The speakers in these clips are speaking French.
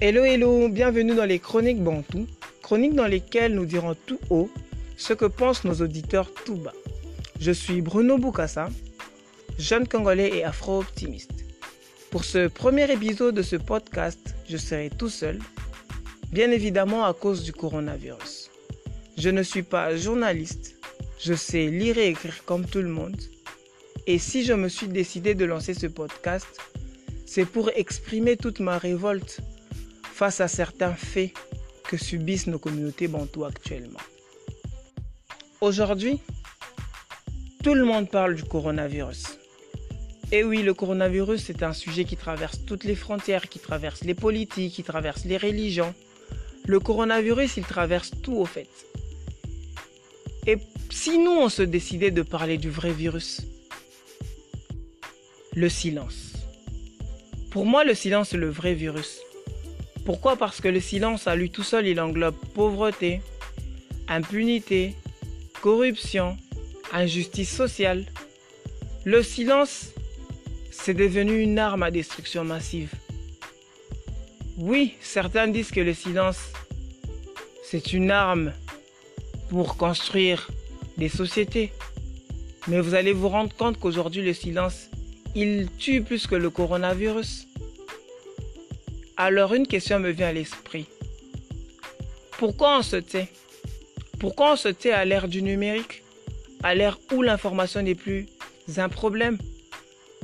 Hello, hello, bienvenue dans les Chroniques Bantou, chroniques dans lesquelles nous dirons tout haut ce que pensent nos auditeurs tout bas. Je suis Bruno Boukassa, jeune Congolais et afro-optimiste. Pour ce premier épisode de ce podcast, je serai tout seul, bien évidemment à cause du coronavirus. Je ne suis pas journaliste, je sais lire et écrire comme tout le monde. Et si je me suis décidé de lancer ce podcast, c'est pour exprimer toute ma révolte face à certains faits que subissent nos communautés bantoues actuellement. Aujourd'hui, tout le monde parle du coronavirus. Et oui, le coronavirus, c'est un sujet qui traverse toutes les frontières, qui traverse les politiques, qui traverse les religions. Le coronavirus, il traverse tout au fait. Et si nous, on se décidait de parler du vrai virus Le silence. Pour moi, le silence, c'est le vrai virus. Pourquoi? Parce que le silence, à lui tout seul, il englobe pauvreté, impunité, corruption, injustice sociale. Le silence, c'est devenu une arme à destruction massive. Oui, certains disent que le silence, c'est une arme pour construire des sociétés. Mais vous allez vous rendre compte qu'aujourd'hui, le silence, il tue plus que le coronavirus. Alors une question me vient à l'esprit. Pourquoi on se tait? Pourquoi on se tait à l'ère du numérique? À l'ère où l'information n'est plus un problème?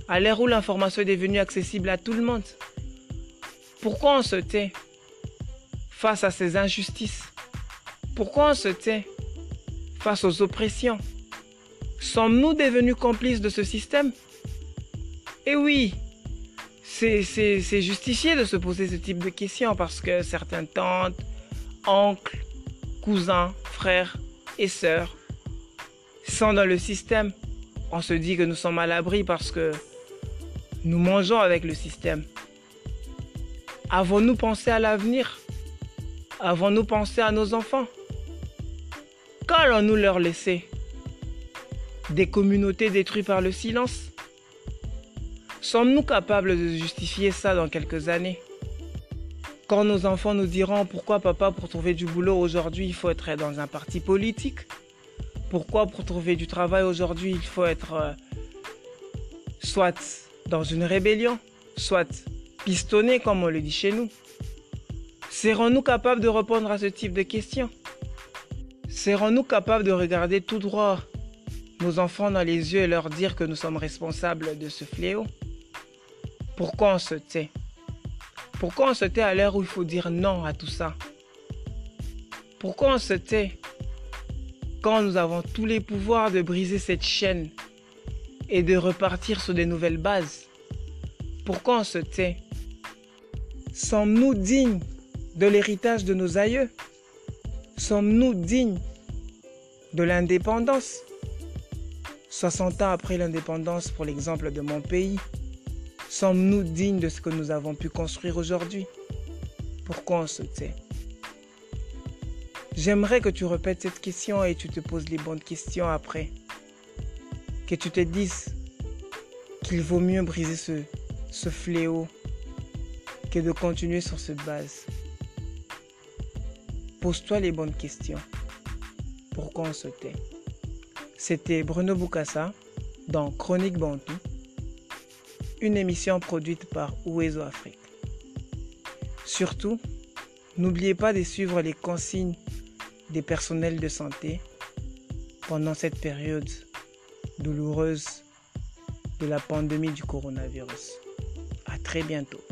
À l'ère où l'information est devenue accessible à tout le monde? Pourquoi on se tait face à ces injustices? Pourquoi on se tait face aux oppressions? Sommes-nous devenus complices de ce système? Eh oui, c'est justifié de se poser ce type de questions parce que certaines tantes, oncles, cousins, frères et sœurs sont dans le système. On se dit que nous sommes à l'abri parce que nous mangeons avec le système. Avons-nous pensé à l'avenir? Avons-nous pensé à nos enfants? Qu'allons-nous leur laisser? Des communautés détruites par le silence? Sommes-nous capables de justifier ça dans quelques années? Quand nos enfants nous diront pourquoi papa pour trouver du boulot aujourd'hui il faut être dans un parti politique? Pourquoi pour trouver du travail aujourd'hui il faut être euh, soit dans une rébellion, soit pistonné comme on le dit chez nous? Serons-nous capables de répondre à ce type de questions? Serons-nous capables de regarder tout droit nos enfants dans les yeux et leur dire que nous sommes responsables de ce fléau? Pourquoi on se tait? Pourquoi on se tait à l'heure où il faut dire non à tout ça? Pourquoi on se tait quand nous avons tous les pouvoirs de briser cette chaîne et de repartir sur des nouvelles bases? Pourquoi on se tait Sommes-nous dignes de l'héritage de nos aïeux? Sommes-nous dignes de l'indépendance? 60 ans après l'indépendance, pour l'exemple de mon pays, sommes-nous dignes de ce que nous avons pu construire aujourd'hui? Pourquoi on se tait J'aimerais que tu répètes cette question et tu te poses les bonnes questions après. Que tu te dises qu'il vaut mieux briser ce, fléau que de continuer sur cette base. Pose-toi les bonnes questions. Pourquoi on se tait C'était Bruno Boukassa dans Chronique Bantou, une émission produite par Ouezo Afrique. Surtout, n'oubliez pas de suivre les consignes des personnels de santé pendant cette période douloureuse de la pandémie du coronavirus. À très bientôt.